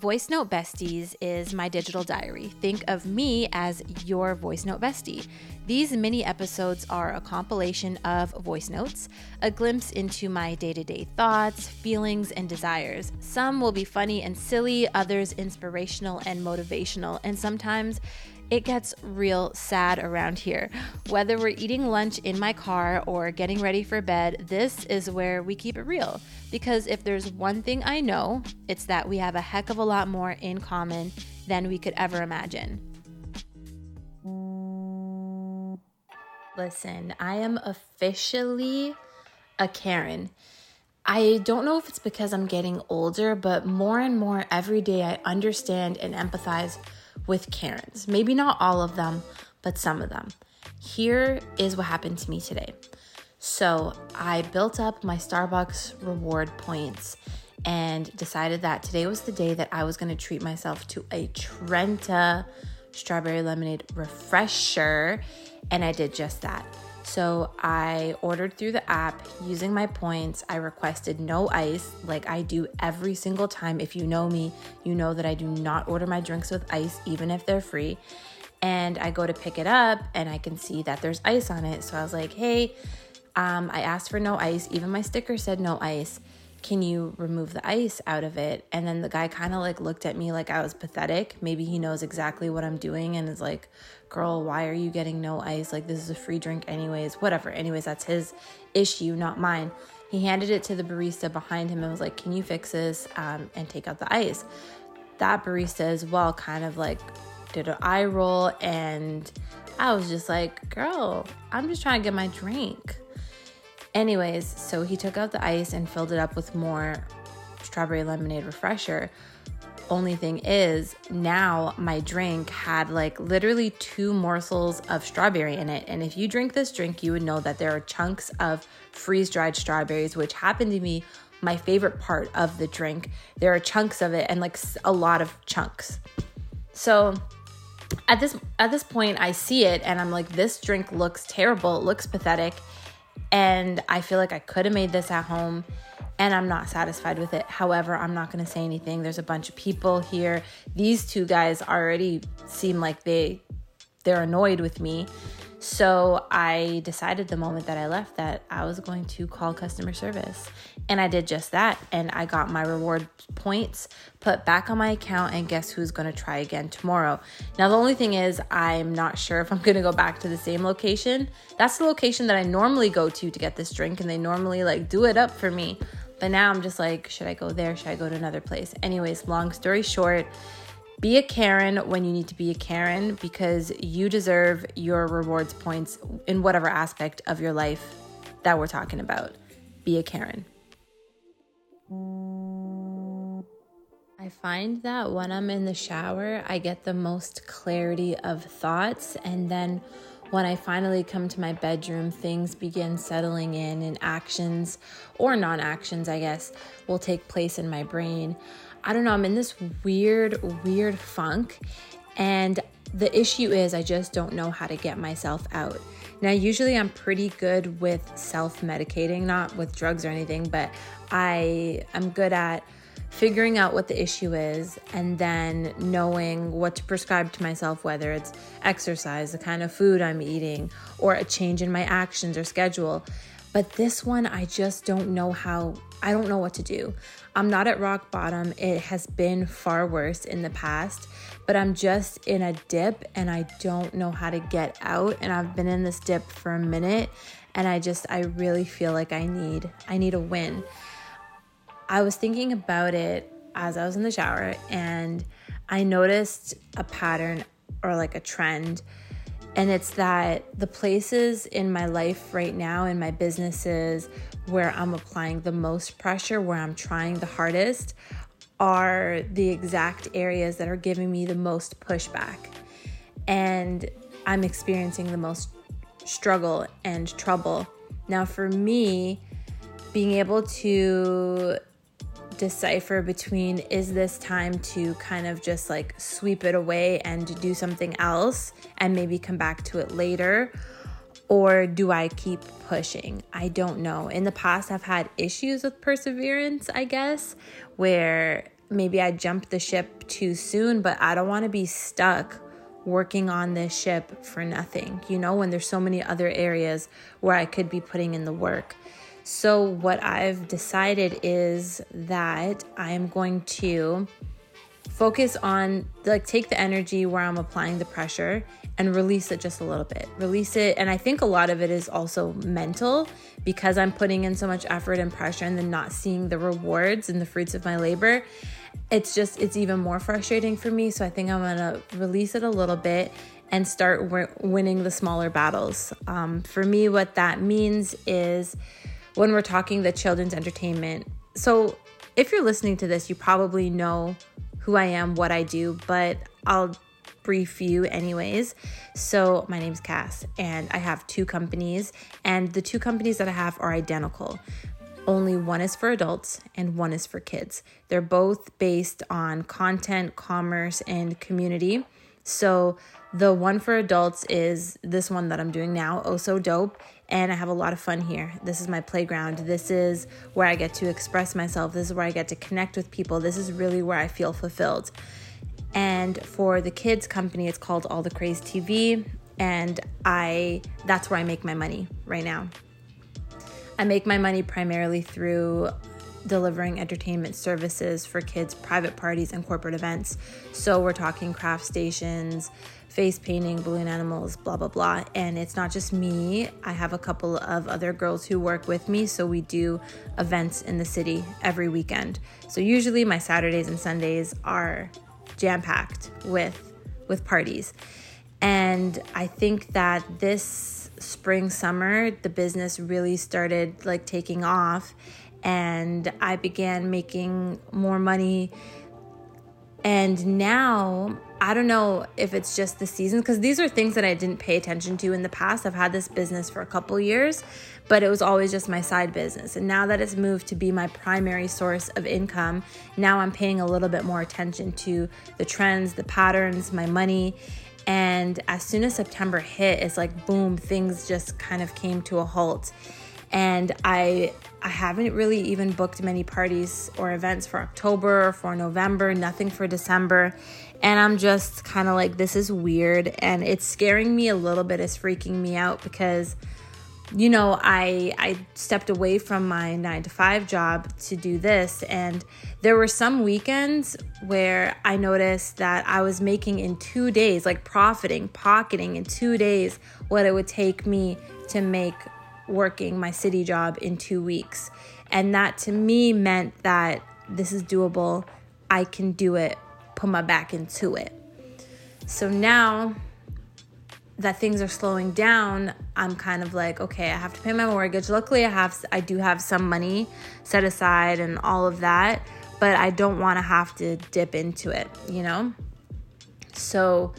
Voice Note Besties is my digital diary. Think of me as your voice note bestie. These mini episodes are a compilation of voice notes, a glimpse into my day to day thoughts, feelings, and desires. Some will be funny and silly, others inspirational and motivational, and sometimes it gets real sad around here. Whether we're eating lunch in my car or getting ready for bed, this is where we keep it real. Because if there's one thing I know, it's that we have a heck of a lot more in common than we could ever imagine. Listen, I am officially a Karen. I don't know if it's because I'm getting older, but more and more every day I understand and empathize with Karens. Maybe not all of them, but some of them. Here is what happened to me today. So, I built up my Starbucks reward points and decided that today was the day that I was going to treat myself to a Trenta strawberry lemonade refresher. And I did just that. So I ordered through the app using my points. I requested no ice, like I do every single time. If you know me, you know that I do not order my drinks with ice, even if they're free. And I go to pick it up and I can see that there's ice on it. So I was like, hey, um, I asked for no ice. Even my sticker said no ice can you remove the ice out of it? And then the guy kind of like looked at me like I was pathetic. Maybe he knows exactly what I'm doing and is like, girl, why are you getting no ice? Like, this is a free drink, anyways. Whatever. Anyways, that's his issue, not mine. He handed it to the barista behind him and was like, can you fix this um, and take out the ice? That barista as well kind of like did an eye roll and I was just like, girl, I'm just trying to get my drink. Anyways, so he took out the ice and filled it up with more strawberry lemonade refresher. Only thing is, now my drink had like literally two morsels of strawberry in it. And if you drink this drink, you would know that there are chunks of freeze dried strawberries, which happened to be my favorite part of the drink. There are chunks of it and like a lot of chunks. So at this at this point I see it and I'm like this drink looks terrible, it looks pathetic and I feel like I could have made this at home and I'm not satisfied with it. However, I'm not going to say anything. There's a bunch of people here. These two guys already seem like they they're annoyed with me. So I decided the moment that I left that I was going to call customer service. And I did just that. And I got my reward points put back on my account. And guess who's going to try again tomorrow? Now, the only thing is, I'm not sure if I'm going to go back to the same location. That's the location that I normally go to to get this drink. And they normally like do it up for me. But now I'm just like, should I go there? Should I go to another place? Anyways, long story short, be a Karen when you need to be a Karen because you deserve your rewards points in whatever aspect of your life that we're talking about. Be a Karen. I find that when I'm in the shower, I get the most clarity of thoughts. And then when I finally come to my bedroom, things begin settling in, and actions or non actions, I guess, will take place in my brain. I don't know, I'm in this weird, weird funk. And the issue is, I just don't know how to get myself out. Now, usually I'm pretty good with self medicating, not with drugs or anything, but I am good at figuring out what the issue is and then knowing what to prescribe to myself, whether it's exercise, the kind of food I'm eating, or a change in my actions or schedule. But this one, I just don't know how, I don't know what to do. I'm not at rock bottom. It has been far worse in the past, but I'm just in a dip and I don't know how to get out. And I've been in this dip for a minute and I just, I really feel like I need, I need a win. I was thinking about it as I was in the shower and I noticed a pattern or like a trend and it's that the places in my life right now, in my businesses, where I'm applying the most pressure, where I'm trying the hardest, are the exact areas that are giving me the most pushback. And I'm experiencing the most struggle and trouble. Now, for me, being able to decipher between is this time to kind of just like sweep it away and do something else and maybe come back to it later? Or do I keep pushing? I don't know. In the past, I've had issues with perseverance, I guess, where maybe I jumped the ship too soon, but I don't want to be stuck working on this ship for nothing, you know, when there's so many other areas where I could be putting in the work. So, what I've decided is that I am going to focus on, like, take the energy where I'm applying the pressure and release it just a little bit. Release it. And I think a lot of it is also mental because I'm putting in so much effort and pressure and then not seeing the rewards and the fruits of my labor it's just it's even more frustrating for me so i think i'm gonna release it a little bit and start w- winning the smaller battles um, for me what that means is when we're talking the children's entertainment so if you're listening to this you probably know who i am what i do but i'll brief you anyways so my name's cass and i have two companies and the two companies that i have are identical only one is for adults and one is for kids. They're both based on content, commerce, and community. So the one for adults is this one that I'm doing now, Oh So Dope. And I have a lot of fun here. This is my playground. This is where I get to express myself. This is where I get to connect with people. This is really where I feel fulfilled. And for the kids company, it's called All the Craze TV. And I that's where I make my money right now. I make my money primarily through delivering entertainment services for kids' private parties and corporate events. So we're talking craft stations, face painting, balloon animals, blah, blah, blah. And it's not just me, I have a couple of other girls who work with me. So we do events in the city every weekend. So usually my Saturdays and Sundays are jam packed with with parties. And I think that this spring summer the business really started like taking off and I began making more money and now I don't know if it's just the season because these are things that I didn't pay attention to in the past. I've had this business for a couple years, but it was always just my side business. And now that it's moved to be my primary source of income, now I'm paying a little bit more attention to the trends, the patterns, my money. And as soon as September hit, it's like boom, things just kind of came to a halt. And I I haven't really even booked many parties or events for October or for November, nothing for December. And I'm just kind of like, this is weird. And it's scaring me a little bit, it's freaking me out because you know, I I stepped away from my 9 to 5 job to do this and there were some weekends where I noticed that I was making in 2 days, like profiting, pocketing in 2 days what it would take me to make working my city job in 2 weeks. And that to me meant that this is doable. I can do it. Put my back into it. So now that things are slowing down, I'm kind of like, okay, I have to pay my mortgage. Luckily, I have I do have some money set aside and all of that, but I don't want to have to dip into it, you know? So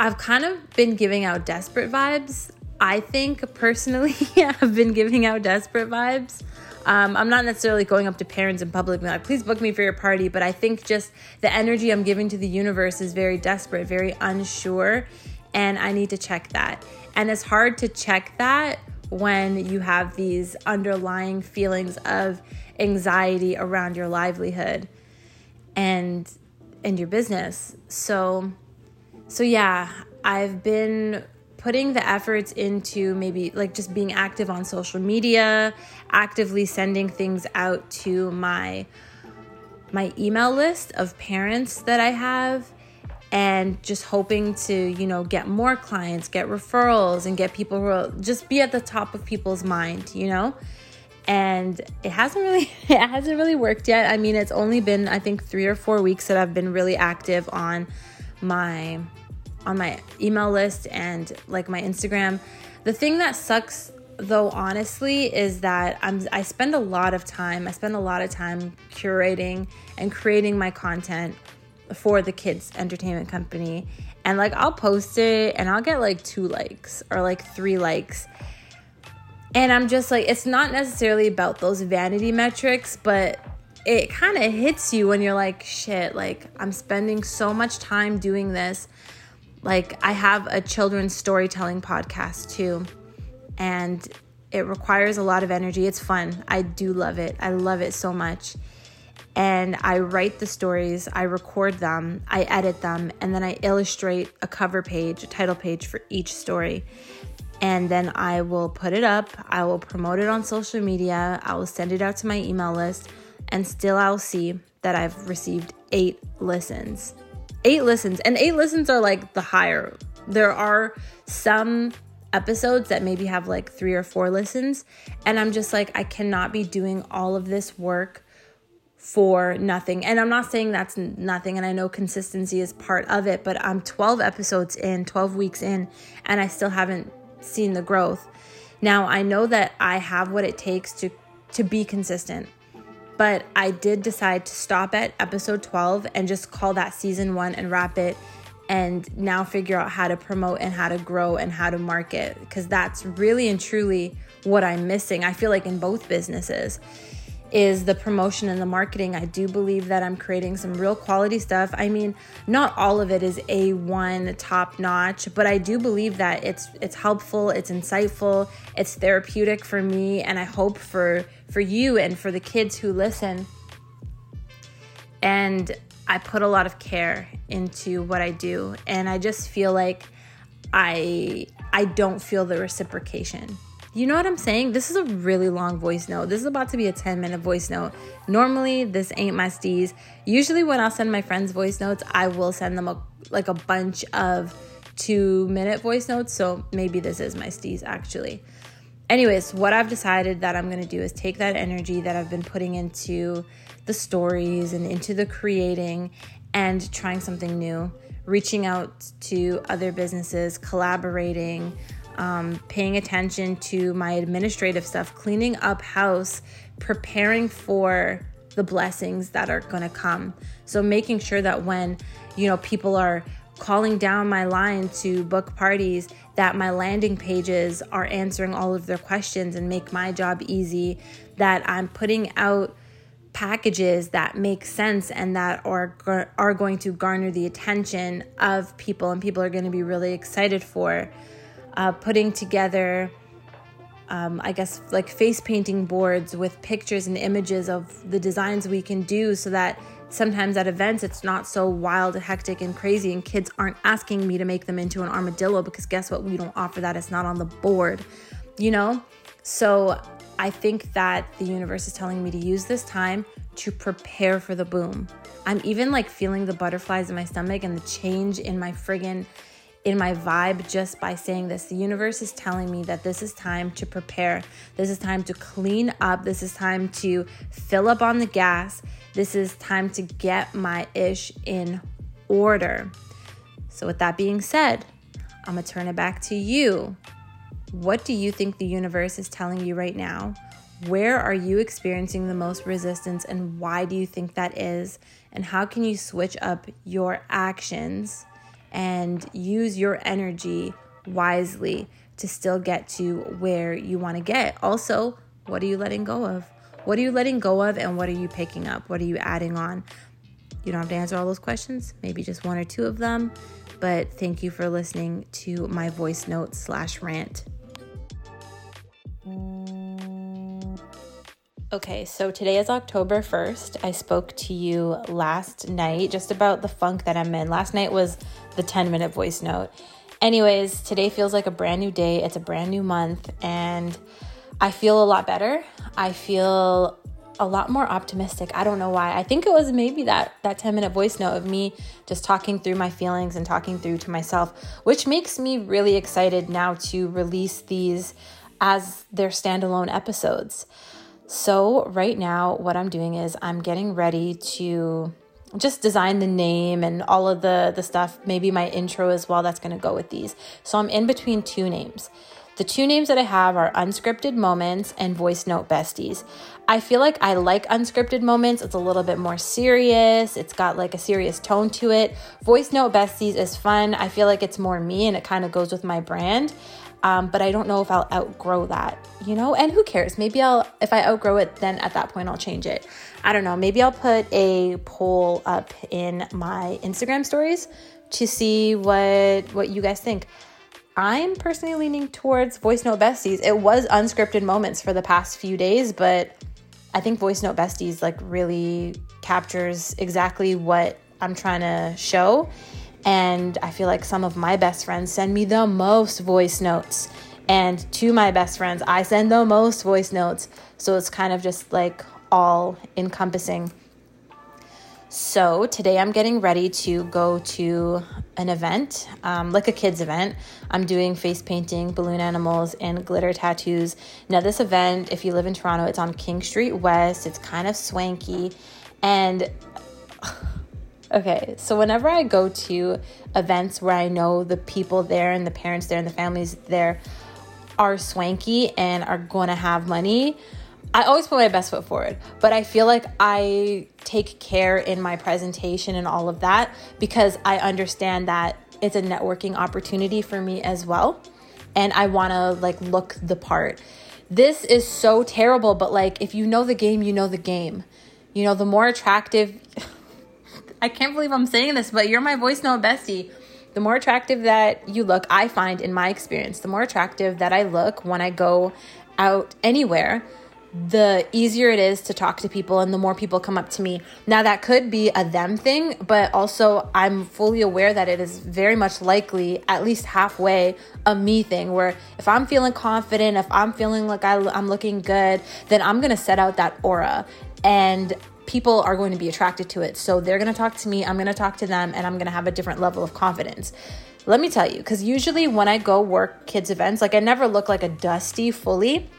I've kind of been giving out desperate vibes. I think personally, I've been giving out desperate vibes. Um, I'm not necessarily going up to parents in public and like, please book me for your party, but I think just the energy I'm giving to the universe is very desperate, very unsure and I need to check that. And it's hard to check that when you have these underlying feelings of anxiety around your livelihood and and your business. So so yeah, I've been putting the efforts into maybe like just being active on social media, actively sending things out to my my email list of parents that I have and just hoping to, you know, get more clients, get referrals, and get people who will just be at the top of people's mind, you know? And it hasn't really it hasn't really worked yet. I mean, it's only been I think 3 or 4 weeks that I've been really active on my on my email list and like my Instagram. The thing that sucks though honestly is that I'm I spend a lot of time, I spend a lot of time curating and creating my content for the kids entertainment company and like I'll post it and I'll get like two likes or like three likes. And I'm just like it's not necessarily about those vanity metrics, but it kind of hits you when you're like shit, like I'm spending so much time doing this. Like I have a children's storytelling podcast too. And it requires a lot of energy. It's fun. I do love it. I love it so much and I write the stories, I record them, I edit them, and then I illustrate a cover page, a title page for each story. And then I will put it up, I will promote it on social media, I will send it out to my email list, and still I'll see that I've received eight listens. Eight listens, and eight listens are like the higher. There are some episodes that maybe have like three or four listens, and I'm just like, I cannot be doing all of this work for nothing. And I'm not saying that's nothing, and I know consistency is part of it, but I'm 12 episodes in, 12 weeks in, and I still haven't seen the growth. Now, I know that I have what it takes to to be consistent. But I did decide to stop at episode 12 and just call that season 1 and wrap it and now figure out how to promote and how to grow and how to market because that's really and truly what I'm missing. I feel like in both businesses is the promotion and the marketing. I do believe that I'm creating some real quality stuff. I mean, not all of it is A1 top notch, but I do believe that it's it's helpful, it's insightful, it's therapeutic for me and I hope for for you and for the kids who listen. And I put a lot of care into what I do and I just feel like I I don't feel the reciprocation. You know what I'm saying? This is a really long voice note. This is about to be a 10 minute voice note. Normally, this ain't my steez. Usually, when I'll send my friends voice notes, I will send them a, like a bunch of two minute voice notes. So maybe this is my steez actually. Anyways, what I've decided that I'm gonna do is take that energy that I've been putting into the stories and into the creating and trying something new, reaching out to other businesses, collaborating um, paying attention to my administrative stuff, cleaning up house, preparing for the blessings that are going to come. So making sure that when, you know, people are calling down my line to book parties, that my landing pages are answering all of their questions and make my job easy, that I'm putting out packages that make sense and that are are going to garner the attention of people and people are going to be really excited for uh, putting together, um, I guess, like face painting boards with pictures and images of the designs we can do so that sometimes at events it's not so wild, and hectic, and crazy, and kids aren't asking me to make them into an armadillo because guess what? We don't offer that, it's not on the board, you know? So I think that the universe is telling me to use this time to prepare for the boom. I'm even like feeling the butterflies in my stomach and the change in my friggin' in my vibe just by saying this. The universe is telling me that this is time to prepare. This is time to clean up. This is time to fill up on the gas. This is time to get my ish in order. So, with that being said, I'm gonna turn it back to you. What do you think the universe is telling you right now? Where are you experiencing the most resistance and why do you think that is? And how can you switch up your actions? And use your energy wisely to still get to where you want to get. Also, what are you letting go of? What are you letting go of and what are you picking up? What are you adding on? You don't have to answer all those questions, maybe just one or two of them. But thank you for listening to my voice note slash rant. Okay, so today is October 1st. I spoke to you last night just about the funk that I'm in. Last night was the 10 minute voice note. Anyways, today feels like a brand new day. It's a brand new month, and I feel a lot better. I feel a lot more optimistic. I don't know why. I think it was maybe that that 10 minute voice note of me just talking through my feelings and talking through to myself, which makes me really excited now to release these as their standalone episodes. So, right now, what I'm doing is I'm getting ready to just design the name and all of the, the stuff, maybe my intro as well, that's to go with these. So, I'm in between two names. The two names that I have are Unscripted Moments and Voice Note Besties. I feel like I like Unscripted Moments. It's a little bit more serious, it's got like a serious tone to it. Voice Note Besties is fun. I feel like it's more me and it kind of goes with my brand. Um, but I don't know if I'll outgrow that, you know? And who cares? Maybe I'll, if I outgrow it, then at that point I'll change it. I don't know. Maybe I'll put a poll up in my Instagram stories to see what what you guys think. I'm personally leaning towards voice note besties. It was unscripted moments for the past few days, but I think Voice Note Besties like really captures exactly what I'm trying to show. And I feel like some of my best friends send me the most voice notes. And to my best friends, I send the most voice notes. So it's kind of just like all encompassing. So today I'm getting ready to go to an event, um, like a kids event. I'm doing face painting, balloon animals, and glitter tattoos. Now, this event, if you live in Toronto, it's on King Street West. It's kind of swanky. And okay, so whenever I go to events where I know the people there and the parents there and the families there are swanky and are going to have money, I always put my best foot forward, but I feel like I take care in my presentation and all of that because I understand that it's a networking opportunity for me as well. And I want to like look the part. This is so terrible, but like if you know the game, you know the game. You know, the more attractive I can't believe I'm saying this, but you're my voice note bestie. The more attractive that you look, I find in my experience, the more attractive that I look when I go out anywhere, the easier it is to talk to people and the more people come up to me. Now, that could be a them thing, but also I'm fully aware that it is very much likely, at least halfway, a me thing where if I'm feeling confident, if I'm feeling like I, am looking good, then I'm gonna set out that aura and people are going to be attracted to it. So they're gonna talk to me, I'm gonna talk to them, and I'm gonna have a different level of confidence. Let me tell you, because usually when I go work kids' events, like I never look like a dusty fully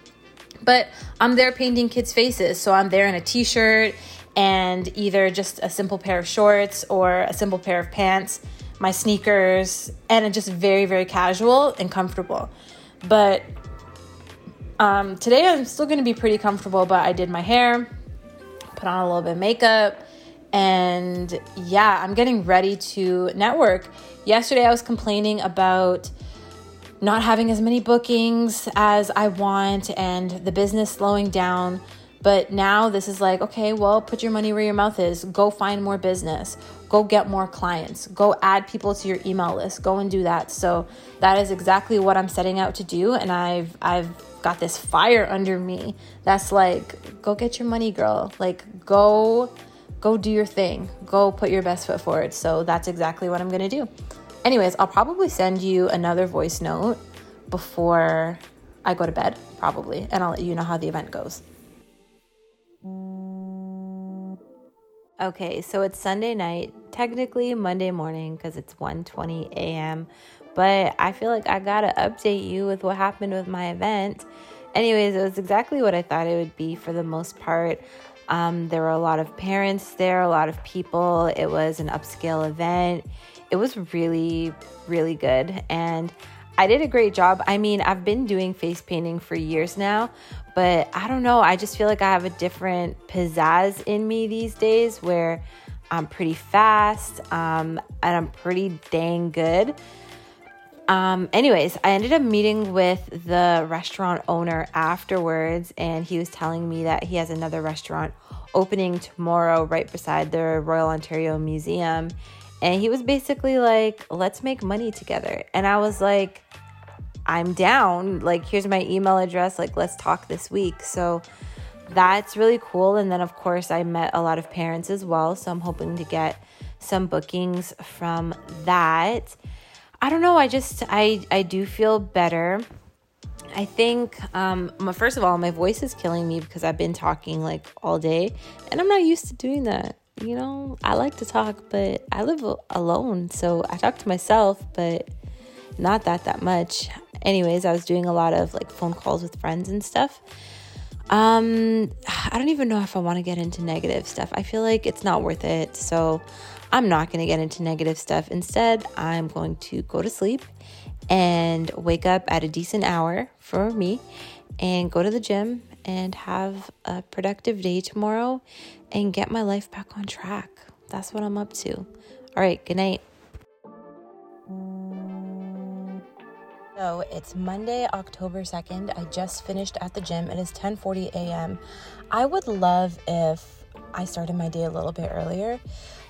but I'm there painting kids' faces. So I'm there in a t shirt and either just a simple pair of shorts or a simple pair of pants, my sneakers, and just very, very casual and comfortable. But um, today I'm still going to be pretty comfortable, but I did my hair, put on a little bit of makeup, and yeah, I'm getting ready to network. Yesterday I was complaining about not having as many bookings as I want and the business slowing down. But now this is like, okay, well, put your money where your mouth is. Go find more business. Go get more clients. Go add people to your email list. Go and do that. So that is exactly what I'm setting out to do and I've I've got this fire under me that's like, go get your money, girl. Like go go do your thing. Go put your best foot forward. So that's exactly what I'm to do. Anyways, I'll probably send you another voice note before I go to bed, probably, and I'll let you know how the event goes. Okay, so it's Sunday night, technically Monday morning because it's 1:20 a.m. But I feel like I gotta update you with what happened with my event. Anyways, it was exactly what I thought it would be for the most part. Um, there were a lot of parents there, a lot of people. It was an upscale event it was really, really good. And I did a great job. I mean, I've been doing face painting for years now, but I don't know. I just feel like I have a different pizzazz in me these days where I'm pretty fast um, and I'm pretty dang good. Um, anyways, I ended up meeting with the restaurant owner afterwards, and he was telling me that he has another restaurant opening tomorrow right beside the Royal Ontario Museum and he was basically like, let's make money together. And I was like, I'm down. Like, here's my email address. Like, let's talk this week. So that's really cool. And then, of course, I met a lot of parents as well. So I'm hoping to get some bookings from that. I don't know. I just, I, I do feel better. I think, um, first of all, my voice is killing me because I've been talking like all day and I'm not used to doing that you know, I like to talk, but I live alone. So I talk to myself, but not that that much. Anyways, I was doing a lot of like phone calls with friends and stuff. Um, I don't even know if I want to get into negative stuff. I feel like it's not worth it. So I'm not going to get into negative stuff. Instead, I'm going to go to sleep and wake up at a decent hour for me and go to the gym and have a productive day tomorrow and get my life back on track. That's what I'm up to. All right, good night. So it's Monday, October 2nd. I just finished at the gym. It is 10:40 a.m. I would love if I started my day a little bit earlier,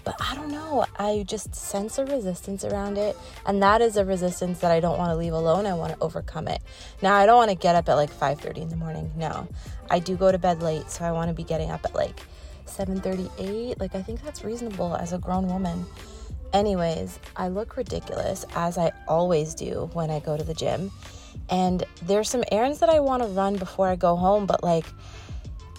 But I don't know. I just sense a resistance around it. And that is a resistance that I don't want to leave alone. I want to overcome it. Now, I don't want to get up at like 5:30 in the morning. No. I do go to bed late, so I want to be getting up at like 7:38. Like I think that's reasonable as a grown woman. Anyways, I look ridiculous as I always do when I go to the gym. And there's some errands that I want to run before I go home, but like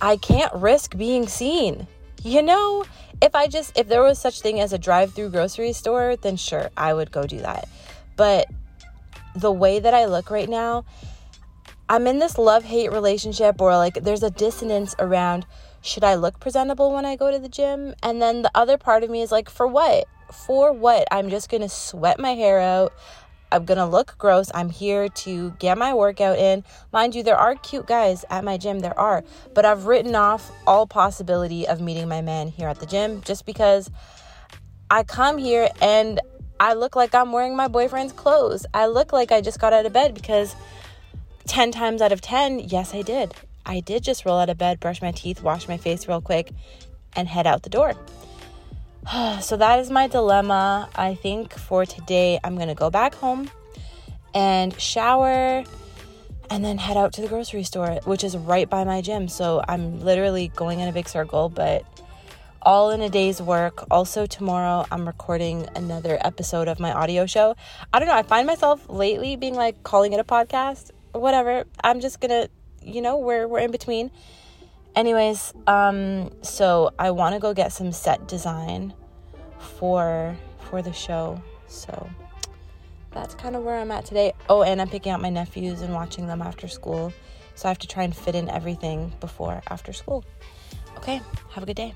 I can't risk being seen. You know, if I just if there was such thing as a drive-through grocery store, then sure, I would go do that. But the way that I look right now, I'm in this love-hate relationship or like there's a dissonance around should I look presentable when I go to the gym? And then the other part of me is like, for what? For what? I'm just going to sweat my hair out. I'm gonna look gross. I'm here to get my workout in. Mind you, there are cute guys at my gym, there are, but I've written off all possibility of meeting my man here at the gym just because I come here and I look like I'm wearing my boyfriend's clothes. I look like I just got out of bed because 10 times out of 10, yes, I did. I did just roll out of bed, brush my teeth, wash my face real quick, and head out the door. so that is my dilemma. I think for today, I'm going to go back home and shower and then head out to the grocery store, which is right by my gym. So I'm literally going in a big circle, but all in a day's work. Also, tomorrow I'm recording another episode of my audio show. I don't know, I find myself lately being like calling it a podcast whatever. I'm just gonna, you know, we're, we're in between. Anyways, um, so I want to go get some set design for for the show. So that's kind of where I'm at today. Oh, and I'm picking out my nephews and watching them after school. So I have to try and fit in everything before after school. Okay, have a good day.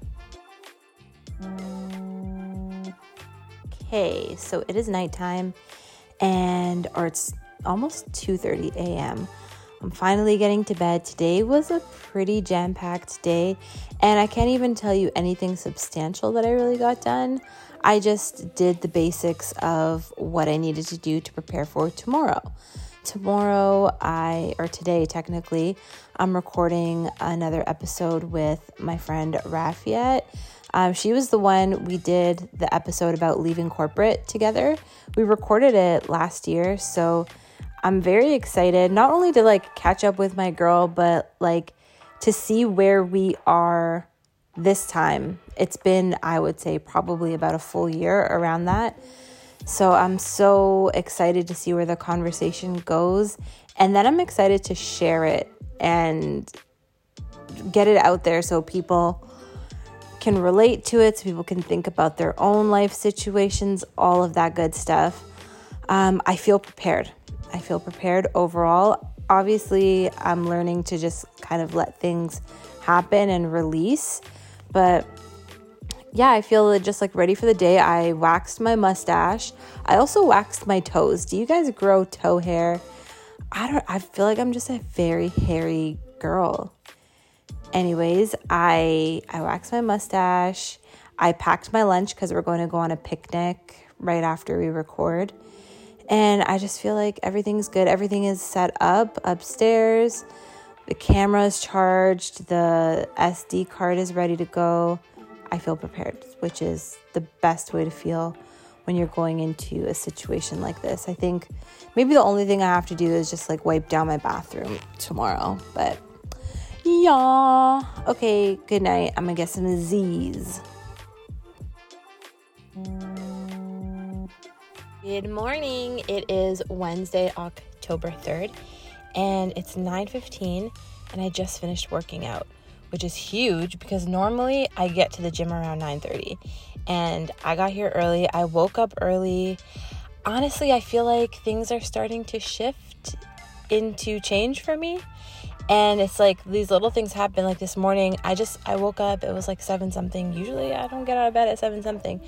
Okay, so it is nighttime and or it's almost 2:30 a.m. I'm finally getting to bed. Today was a pretty jam packed day, and I can't even tell you anything substantial that I really got done. I just did the basics of what I needed to do to prepare for tomorrow. Tomorrow, I, or today technically, I'm recording another episode with my friend Rafiat. Um, she was the one we did the episode about leaving corporate together. We recorded it last year, so I'm very excited not only to like catch up with my girl, but like to see where we are this time. It's been, I would say, probably about a full year around that. So I'm so excited to see where the conversation goes. And then I'm excited to share it and get it out there so people can relate to it, so people can think about their own life situations, all of that good stuff. Um, I feel prepared. I feel prepared overall. Obviously, I'm learning to just kind of let things happen and release, but yeah, I feel just like ready for the day. I waxed my mustache. I also waxed my toes. Do you guys grow toe hair? I don't I feel like I'm just a very hairy girl. Anyways, I I waxed my mustache. I packed my lunch cuz we're going to go on a picnic right after we record. And I just feel like everything's good. Everything is set up upstairs. The camera is charged. The SD card is ready to go. I feel prepared, which is the best way to feel when you're going into a situation like this. I think maybe the only thing I have to do is just like wipe down my bathroom tomorrow. But yeah. Okay, good night. I'm gonna get some Z's. Good morning. It is Wednesday, October 3rd, and it's 9:15 and I just finished working out, which is huge because normally I get to the gym around 9:30. And I got here early. I woke up early. Honestly, I feel like things are starting to shift into change for me and it's like these little things happen. Like this morning i just i woke up it was like seven something usually i don't get out of bed at seven something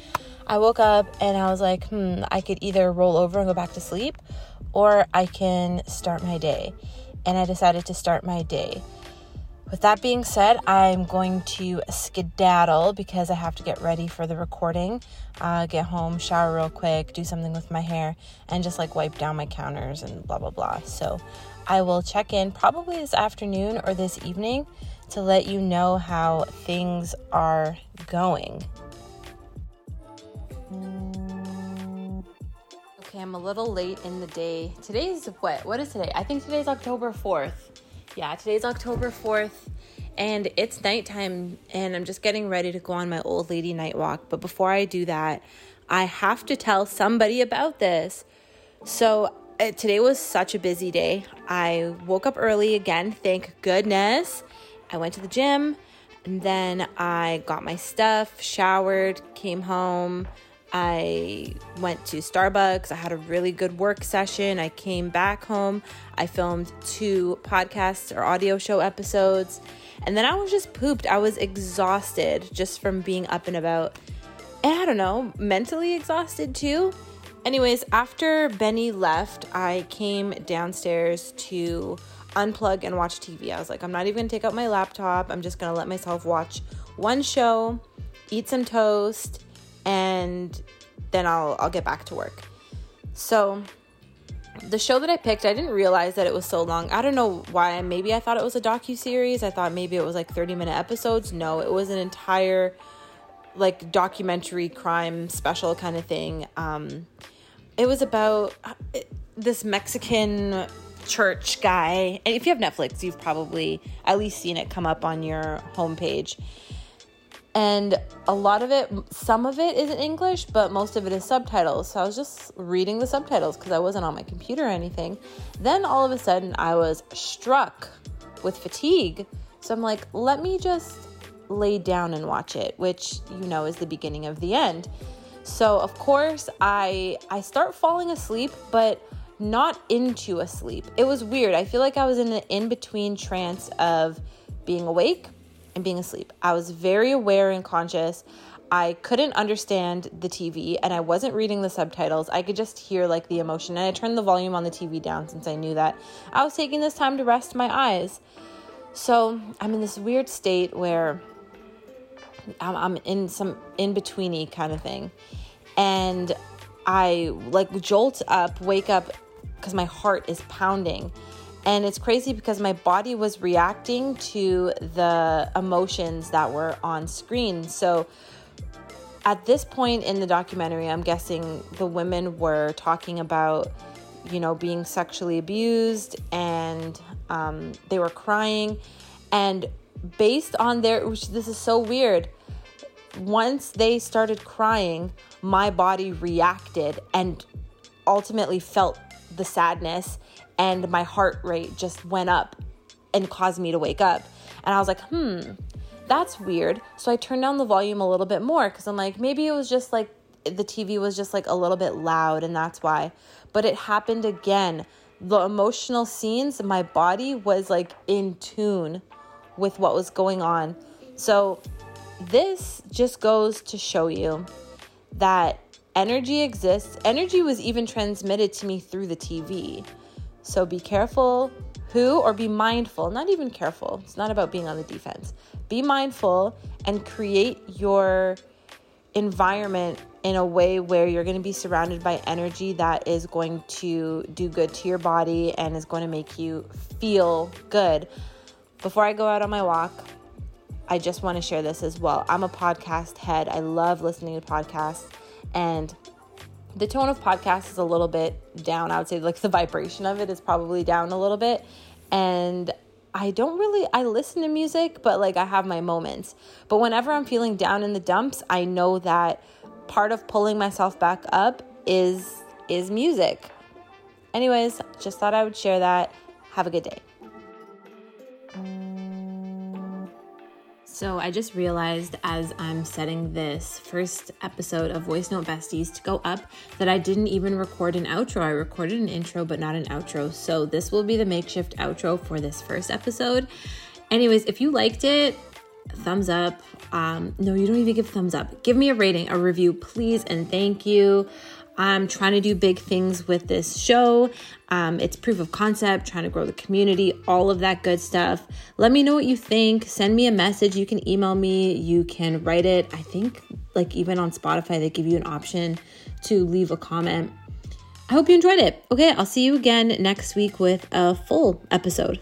i woke up and i was like hmm i could either roll over and go back to sleep or i can start my day. And i decided to start my day. With that being said i'm going to skedaddle because i have to get ready for the recording. Uh, get home shower real quick do something with my hair and just like wipe down my counters and blah blah blah. So I will check in probably this afternoon or this evening to let you know how things are going. Okay, I'm a little late in the day. Today's what? What is today? I think today's October 4th. Yeah, today's October 4th and it's nighttime and I'm just getting ready to go on my old lady night walk. But before I do that, I have to tell somebody about this. So uh, today was such a busy day. I woke up early again, thank goodness. I went to the gym and then I got my stuff, showered, came home. I went to Starbucks. I had a really good work session. I came back home. I filmed two podcasts or audio show episodes. And then I was just pooped. I was exhausted just from being up and about. And I don't know, mentally exhausted too. Anyways, after Benny left, I came downstairs to unplug and watch TV. I was like, I'm not even gonna take out my laptop. I'm just gonna let myself watch one show, eat some toast, and then I'll I'll get back to work. So the show that I picked, I didn't realize that it was so long. I don't know why. Maybe I thought it was a docu series. I thought maybe it was like 30 minute episodes. No, it was an entire like documentary crime special kind of thing. Um, it was about uh, this Mexican church guy. And if you have Netflix, you've probably at least seen it come up on your homepage. And a lot of it some of it is in english but most of it is subtitles. So i was just reading the subtitles because i wasn't on my computer or anything. Then all of a sudden i was struck with fatigue. So i'm like let me just lay down and watch it which you know is the beginning of the end so of course i i start falling asleep but not into a sleep it was weird i feel like i was in an in-between trance of being awake and being asleep. I was very aware and conscious. I couldn't understand the TV and I wasn't reading the subtitles. I could just hear like the emotion. And I turned the volume on the TV down since I knew that I was taking this time to rest my eyes. So I'm in this weird state where I'm, in some in betweeny kind of thing. And I like jolt up, wake up because my heart is pounding and it's crazy because my body was reacting to the emotions that were on screen. So at this point in the documentary, I'm guessing the women were talking about, you know, being sexually abused and um, they were crying. And based on their, which this is so weird, once they started crying, my body reacted and ultimately felt the sadness and my heart rate just went up and caused me to wake up. And I was like, hmm, that's weird. So I turned down the volume a little bit more because I'm like, maybe it was just like the TV was just like a little bit loud and that's why. But it happened again. The emotional scenes, my body was like in tune with what was going on. So this just goes to show you that energy exists. Energy was even transmitted to me through the TV. So be careful who or be mindful, not even careful. It's not about being on the defense. Be mindful and create your environment in a way where you're going to be surrounded by energy that is going to do good to your body and is going to make you feel good. Before I go out on my walk, I just want to share this as well. I'm a podcast head. I love listening to podcasts and the tone of podcast is a little bit down. I would say like the vibration of it is probably down a little bit. And I don't really I listen to music, but like I have my moments. But whenever I'm feeling down in the dumps, I know that part of pulling myself back up is is music. Anyways, just thought I would share that. Have a good day. So I just realized as I'm setting this first episode of Voice Note Besties to go up that I didn't even record an outro. I recorded an intro, but not an outro. So this will be the makeshift outro for this first episode. Anyways, if you liked it, thumbs up. Um, no, you don't even give thumbs up. Give me a rating, a review, please, and thank you. I'm trying to do big things with this show. Um, it's proof of concept, trying to grow the community, all of that good stuff. Let me know what you think. Send me a message. You can email me, you can write it. I think, like, even on Spotify, they give you an option to leave a comment. I hope you enjoyed it. Okay, I'll see you again next week with a full episode.